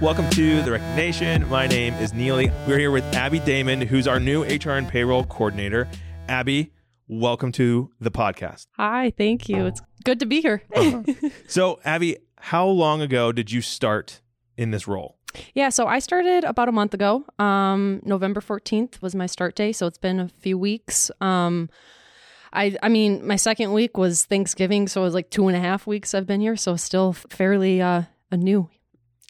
Welcome to The Recognition. My name is Neely. We're here with Abby Daman, who's our new HR and payroll coordinator. Abby, welcome to the podcast. Hi, thank you. It's good to be here. So, Abby, how long ago did you start in this role? yeah, so I started about a month ago. Um, November 14th was my start day, so it's been a few weeks. Um, I, I mean, my second week was Thanksgiving, so it was like two and a half weeks I've been here, so still fairly uh, a new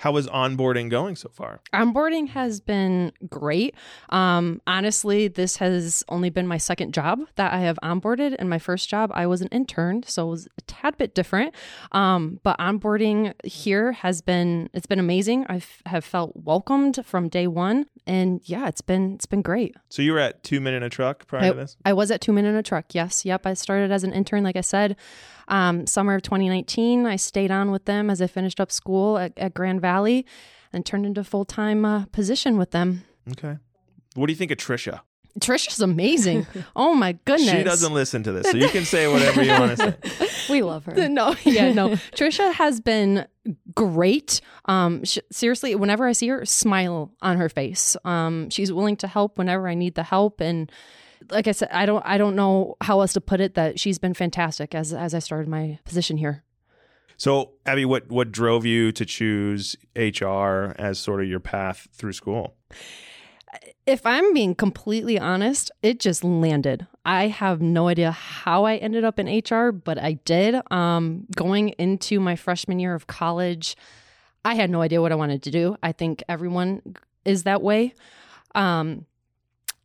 How is onboarding going so far? onboarding has been great. Um, honestly, this has only been my second job that I have onboarded. And my first job, I was an intern, so it was a tad bit different. Um, but onboarding here has been it's been amazing. I have felt welcomed from day one, and yeah, it's been it's been great. So, you were at Two Men in a Truck prior to this? I was at Two Men in a Truck. Yes, yep. I started as an intern, like I said. Um, summer of 2019, I stayed on with them as I finished up school at, at Grand Valley, and turned into full time uh, position with them. Okay. What do you think of Trisha? Trisha's amazing. oh my goodness. She doesn't listen to this, so you can say whatever you want to say. We love her. No, yeah, no. Trisha has been great. Um, sh- seriously, whenever I see her, smile on her face. Um, she's willing to help whenever I need the help, and like I said, I don't, I don't know how else to put it. That she's been fantastic as as I started my position here. So, Abby, what, what drove you to choose HR as sort of your path through school? If I'm being completely honest, it just landed. I have no idea how I ended up in HR, but I did. Um, going into my freshman year of college, I had no idea what I wanted to do. I think everyone is that way. Um,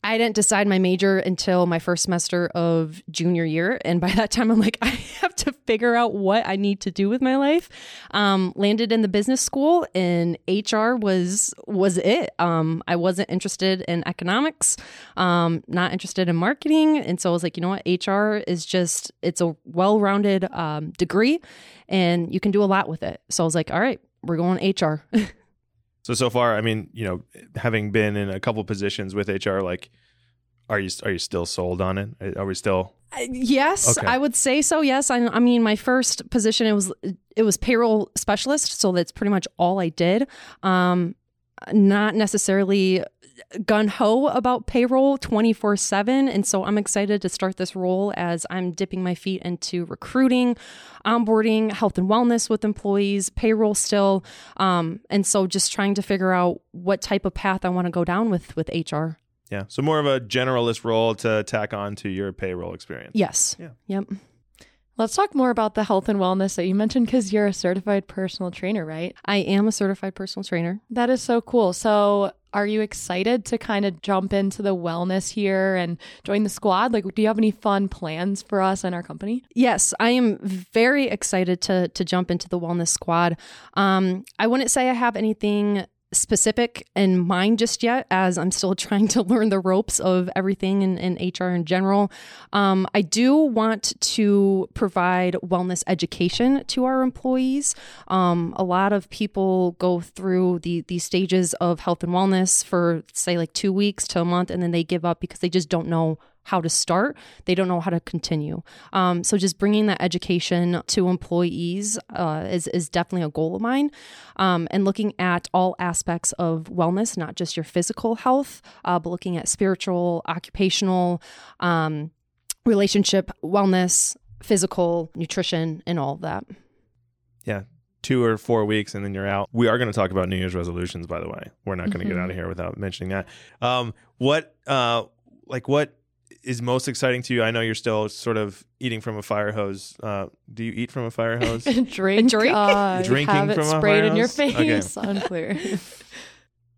I didn't decide my major until my first semester of junior year. And by that time, I'm like, I have to figure out what I need to do with my life. Um, landed in the business school and HR was, was it. Um, I wasn't interested in economics, um, not interested in marketing. And so I was like, you know what? HR is just, it's a well-rounded, um, degree and you can do a lot with it. So I was like, all right, we're going HR. So so far, I mean, you know, having been in a couple positions with HR, like, are you are you still sold on it? Are we still? Uh, Yes, Okay. I would say so. Yes, I, I mean my first position it was it was payroll specialist, so that's pretty much all I did. Um, not necessarily gun ho about payroll twenty four seven, and so I'm excited to start this role as I'm dipping my feet into recruiting, onboarding, health and wellness with employees, payroll still, um, and so just trying to figure out what type of path I want to go down with with HR. Yeah. So more of a generalist role to tack on to your payroll experience. Yes. Yeah. Yep. Let's talk more about the health and wellness that you mentioned because you're a certified personal trainer, right? I am a certified personal trainer. That is so cool. So, are you excited to kind of jump into the wellness here and join the squad? Like, do you have any fun plans for us and our company? Yes, I am very excited to to jump into the wellness squad. Um, I wouldn't say I have anything specific in mind just yet, as I'm still trying to learn the ropes of everything in, in HR in general. Um, I do want to provide wellness education to our employees. Um, a lot of people go through the these stages of health and wellness for say like two weeks to a month, and then they give up because they just don't know how to start. They don't know how to continue. Um, so just bringing that education to employees uh, is is definitely a goal of mine. Um, and looking at all aspects of wellness, not just your physical health, uh, but looking at spiritual, occupational, um, relationship wellness, physical nutrition, and all of that. Yeah. Two or four weeks and then you're out. We are going to talk about New Year's resolutions, by the way. We're not going to get Mhm. out of here without mentioning that. Um, what, uh, like, what is most exciting to you? I know you're still sort of eating from a fire hose. Uh, do you eat from a fire hose? drink, drink? Uh, Drinking have it from a sprayed in your firehouse? Okay. face. Unclear.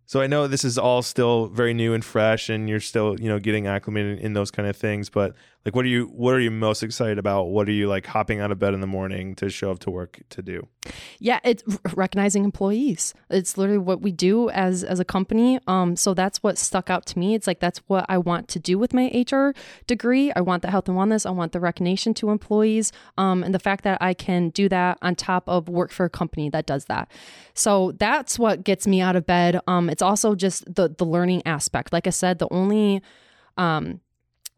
So I know this is all still very new and fresh, and you're still, you know, getting acclimated in those kind of things. But like, what are you, what are you most excited about? What are you like hopping out of bed in the morning to show up to work to do? Yeah, it's recognizing employees. It's literally what we do as as a company. Um, so that's what stuck out to me. It's like that's what I want to do with my HR degree. I want the health and wellness. I want the recognition to employees. Um, and the fact that I can do that on top of work for a company that does that. So that's what gets me out of bed. Um, it's also just the the learning aspect. Like I said, the only um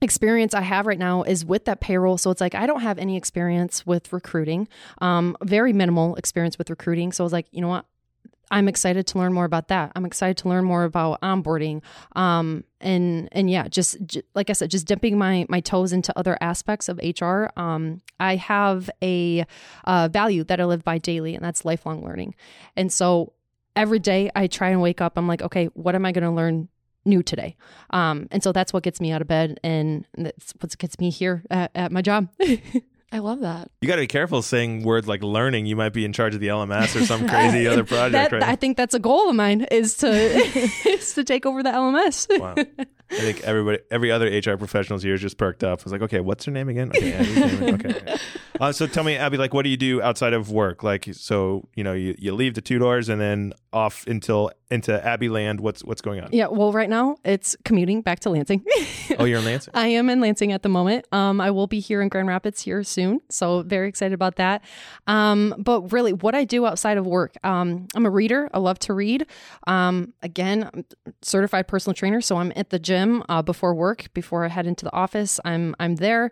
experience I have right now is with that payroll. So it's like I don't have any experience with recruiting, um, very minimal experience with recruiting. So I was like, you know what? I'm excited to learn more about that. I'm excited to learn more about onboarding, um, and and yeah, just j- like I said, just dipping my my toes into other aspects of HR. Um, I have a uh, value that I live by daily, and that's lifelong learning. And so every day I try and wake up. I'm like, okay, what am I going to learn new today. Um, and so that's what gets me out of bed and that's what gets me here at, at my job. I love that. You got to be careful saying words like learning. You might be in charge of the LMS or some crazy other project. that, right? I think that's a goal of mine is to is to take over the LMS. Wow. I think everybody, every other HR professionals here is just perked up. I was like, okay, what's her name again? Okay, Abby's name. okay. okay. Uh, so tell me, Abby, like, what do you do outside of work? Like, so you know, you, you leave the two doors and then off until into Abbey Land. What's what's going on? Yeah, well, right now it's commuting back to Lansing. Oh, you're in Lansing. I am in Lansing at the moment. Um, I will be here in Grand Rapids here soon, so very excited about that. Um, but really, what I do outside of work, um, I'm a reader. I love to read. Um, again, I'm certified personal trainer, so I'm at the gym uh, before work, before I head into the office. I'm I'm there.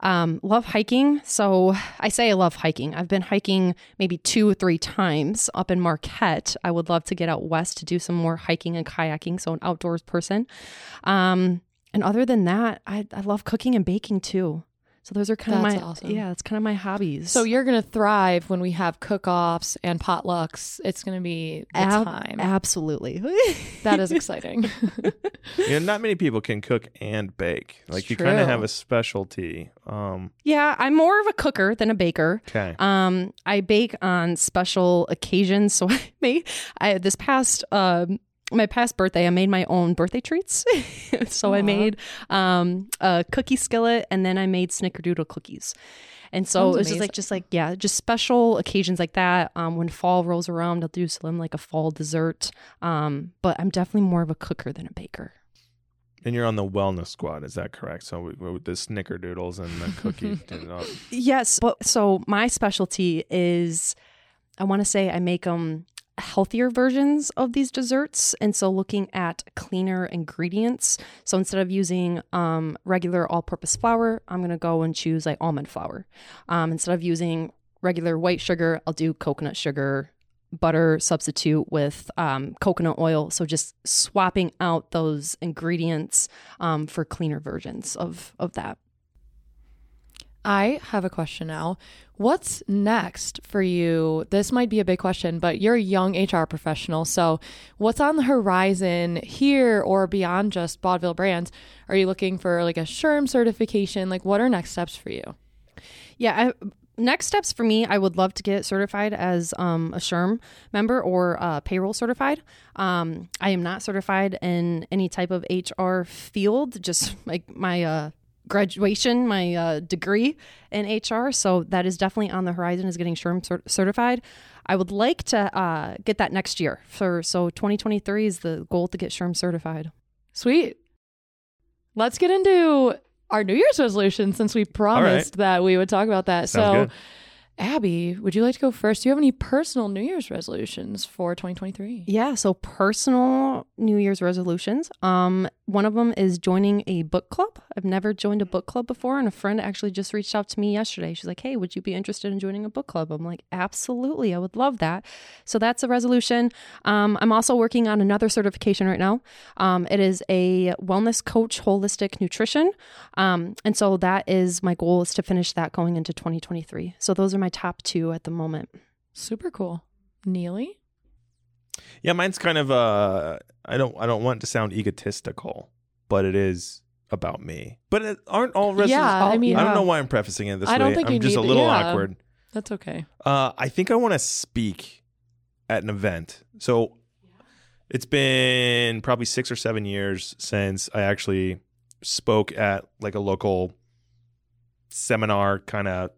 Um, love hiking. So I say I love hiking. I've been hiking maybe two or three times up in Marquette. I would love to get out west to do some more hiking and kayaking. So an outdoors person. Um, and other than that, I, I love cooking and baking too. So those are kind of my awesome. yeah, it's kind of my hobbies. So you're gonna thrive when we have cook-offs and potlucks. It's gonna be the Ab- time. absolutely. that is exciting. you know, not many people can cook and bake. Like you kind of have a specialty. Um, yeah, I'm more of a cooker than a baker. okay. Um, I bake on special occasions. So I made I this past um my past birthday, I made my own birthday treats. so I made um a cookie skillet and then I made snickerdoodle cookies. And so Sounds it was just like just like yeah, just special occasions like that. Um, when fall rolls around, I'll do some like a fall dessert. Um, but I'm definitely more of a cooker than a baker. And you're on the wellness squad, is that correct? So with with the snickerdoodles and the cookie. Yes. But so my specialty is, I want to say I make them healthier versions of these desserts. And so looking at cleaner ingredients. So instead of using um, regular all purpose flour, I'm going to go and choose like almond flour. Um, instead of using regular white sugar, I'll do coconut sugar. Butter substitute with um, coconut oil. So just swapping out those ingredients um, for cleaner versions of of that. I have a question now. What's next for you? This might be a big question, but you're a young HR professional. So, what's on the horizon here or beyond just Baudville brands? Are you looking for like a SHRM certification? Like, what are next steps for you? Yeah, I, next steps for me, I would love to get certified as um, a SHRM member or uh, payroll certified. Um, I am not certified in any type of HR field, just like my uh, graduation, my uh, degree in HR. So that is definitely on the horizon is getting SHRM cer- certified. I would like to uh, get that next year. For so 2023 is the goal to get SHRM certified. Sweet. Let's get into our New Year's resolution since we promised that we would talk about that. Sounds so, good. Abby, would you like to go first? Do you have any personal New Year's resolutions for 2023? Yeah, so personal New Year's resolutions. Um, one of them is joining a book club. I've never joined a book club before, and a friend actually just reached out to me yesterday. She's like, "Hey, would you be interested in joining a book club?" I'm like, "Absolutely, I would love that." So that's a resolution. Um, I'm also working on another certification right now. Um, it is a wellness coach, holistic nutrition, um, and so that is my goal is to finish that going into 2023. So those are my top two at the moment. Super cool. Neely? Yeah, mine's kind of uh I don't I don't want it to sound egotistical, but it is about me. But it, aren't all resolutions Yeah, I mean, I don't know why I'm prefacing it this I way. don't think I'm you just a need to- little yeah. awkward. That's okay. Uh I think I want to speak at an event. So It's been probably six or seven years since I actually spoke at like a local seminar, kind of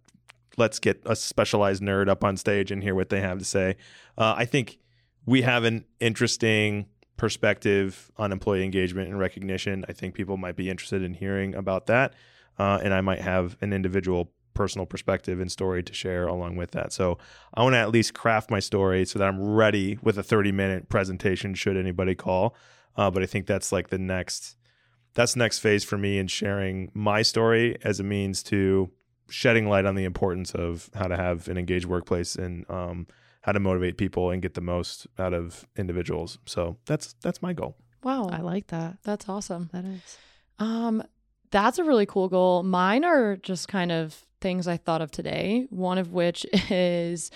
let's get a specialized nerd up on stage and hear what they have to say. Uh, I think we have an interesting perspective on employee engagement and recognition. I think people might be interested in hearing about that. Uh, and I might have an individual personal perspective and story to share along with that. So I want to at least craft my story so that I'm ready with a 30 minute presentation should anybody call. Uh, but I think that's like the next that's the next phase for me in sharing my story as a means to shedding light on the importance of how to have an engaged workplace and um, how to motivate people and get the most out of individuals. So that's that's my goal. Wow. I like that. That's awesome. That is. Um, that's a really cool goal. Mine are just kind of things I thought of today. One of which is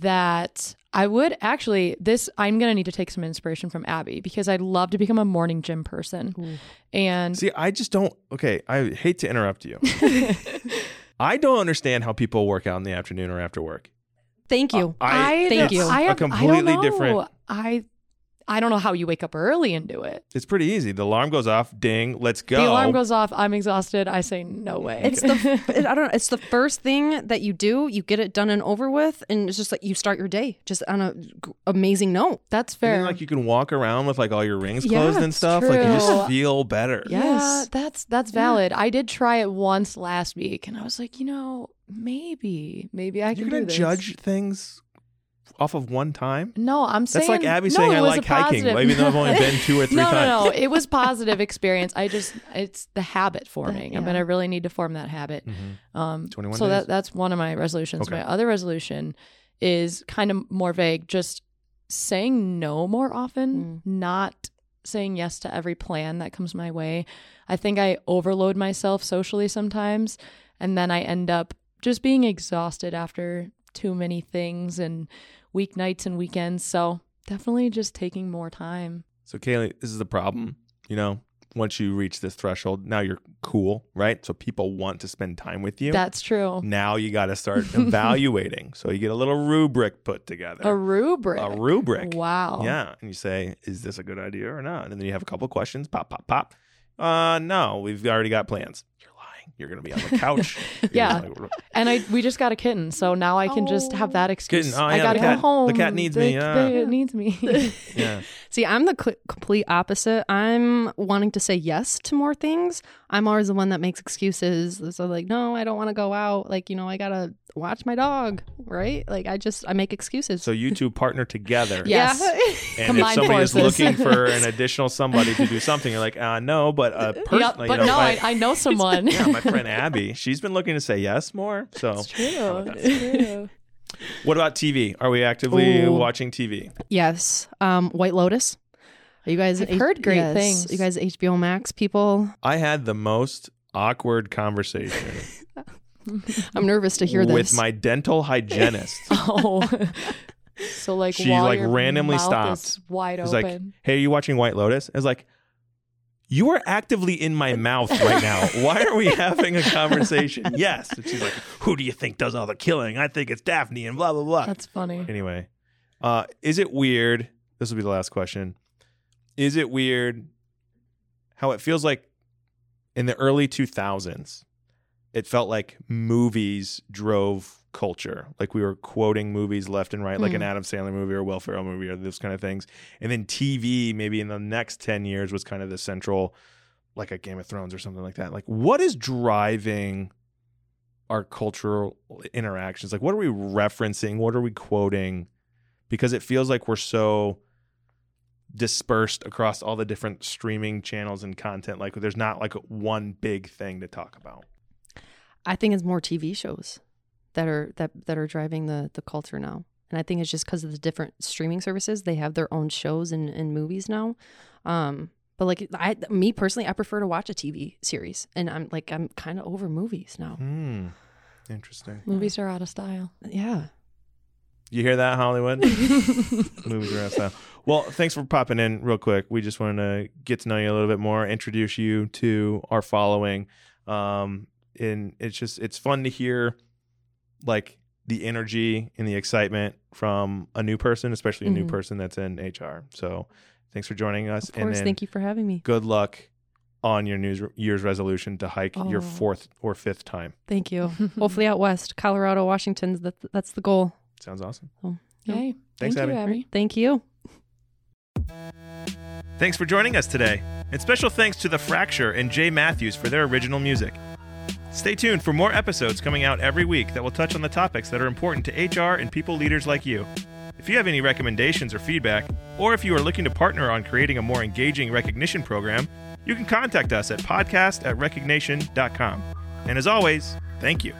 that I would actually this I'm gonna need to take some inspiration from Abby because I'd love to become a morning gym person. Ooh. And See, I just don't. Okay, I hate to interrupt you. I don't understand how people work out in the afternoon or after work. Thank you. I, Thank you. I a have, a completely I don't know. different- I I don't know how you wake up early and do it. It's pretty easy. The alarm goes off. Ding. Let's go. The alarm goes off. I'm exhausted. I say no way. It's the it- I don't know. It's the first thing that you do. You get it done and over with, and it's just like you start your day just on a g- amazing note. that's And fair. then, like you can walk around with like all your rings Yeah, closed and it's stuff. Like you just feel better. Yeah. Yeah, Yes. that's that's valid. I did try it once last week, and I was like, you know, maybe, maybe I You're can gonna judge things off of one time. No, I'm saying That's like Abby no, saying it I like hiking, positive- even though I've only been two or three no, times. no, no. It was positive experience. I just it's the habit forming. I'm yeah. gonna really need to form that habit. Mhm. Um, 21 so days? that that's one of my resolutions. Okay. My other resolution is kind of more vague. Just saying no more often, not saying yes to every plan that comes my way. I think I overload myself socially sometimes, and then I end up just being exhausted after too many things and weeknights and weekends. So definitely just taking more time. So Kailey, this is the problem. You know, once you reach this threshold, now you're cool, right? So people want to spend time with you. That's true. now you got to start evaluating. so you get a little rubric put together. A rubric. A rubric. Wow. Yeah, and you say, "Is this a good idea or not?" And then you have a couple questions. Pop, pop, pop. Uh, no, we've already got plans. You're lying. You're gonna be on the couch. Yeah. like, And I we just got a kitten, so now I can just have that excuse. Kitten. Oh, I yeah, gotta the cat- go home. the cat needs me, The- yeah. the- It needs me. yeah. See, I'm the cl- complete opposite. I'm wanting to say yes to more things. I'm always the one that makes excuses. So like, no, I don't want to go out. Like, you know, I gotta watch my dog, right? Like, I just I make excuses. So you two partner together. Yes. And Combine if somebody is looking for an additional somebody to do something, you're like, uh, no, but a person. Yep, you but know, no, my- I, I know someone. yeah, my friend Abby, she's been looking to say yes more. So, It's true. How about that? True. what about TV? Are we actively Ooh. watching TV? yes. Um, White Lotus. Are you guys? I've heard great yes. things. You guys, HBO Max people. I had the most awkward conversation I'm nervous to hear this. with my dental hygienist. Oh. so like She, while like, your randomly mouth stopped. is wide It was like, open. hey, are you watching White Lotus? I was like, you are actively in my mouth right now. Why are we having a conversation? yes. And she's like, who do you think does all the killing? I think it's Daphne and blah, blah, blah. That's funny. Anyway, uh, is it weird? This will be the last question. Is it weird how it feels like in the early 2000s, it felt like movies drove culture. Like we were quoting movies left and right, like an Hmm. Adam Sandler movie or a Will Ferrell movie or those kind of things. And then TV, maybe in the next 10 years, was kind of the central, like a Game of Thrones or something like that. Like, what is driving our cultural interactions? Like, what are we referencing? What are we quoting? Because it feels like we're so dispersed across all the different streaming channels and content. Like, there's not like one big thing to talk about. I think it's more TV shows that are that that are driving the the culture now. And I think it's just because of the different streaming services. They have their own shows and, and movies now. Um, but like I me personally, I prefer to watch a TV series. And I'm like I'm kind of over movies now. Hmm. Interesting. Movies are out of style. Yeah. You hear that, Hollywood? Movies are outside. Well, thanks for popping in real quick. We just wanted to get to know you a little bit more, introduce you to our following. Um, and it's just it's fun to hear like the energy and the excitement from a new person, especially a new Mhm. person that's in HR. So Thanks for joining us. Of course. Thank you for having me. Good luck on your New Year's resolution to hike your Oh. fourth or fifth time. Thank you. Hopefully out west, Colorado, Washington. That, that's the goal. Sounds awesome. Yay. Thanks, Thank you, Abby. Abby. Thank you. Thanks for joining us today. And special thanks to The Fracture and Jay Matthews for their original music. Stay tuned for more episodes coming out every week that will touch on the topics that are important to HR and people leaders like you. If you have any recommendations or feedback, or if you are looking to partner on creating a more engaging recognition program, you can contact us at podcast at recognition.com. And as always, thank you.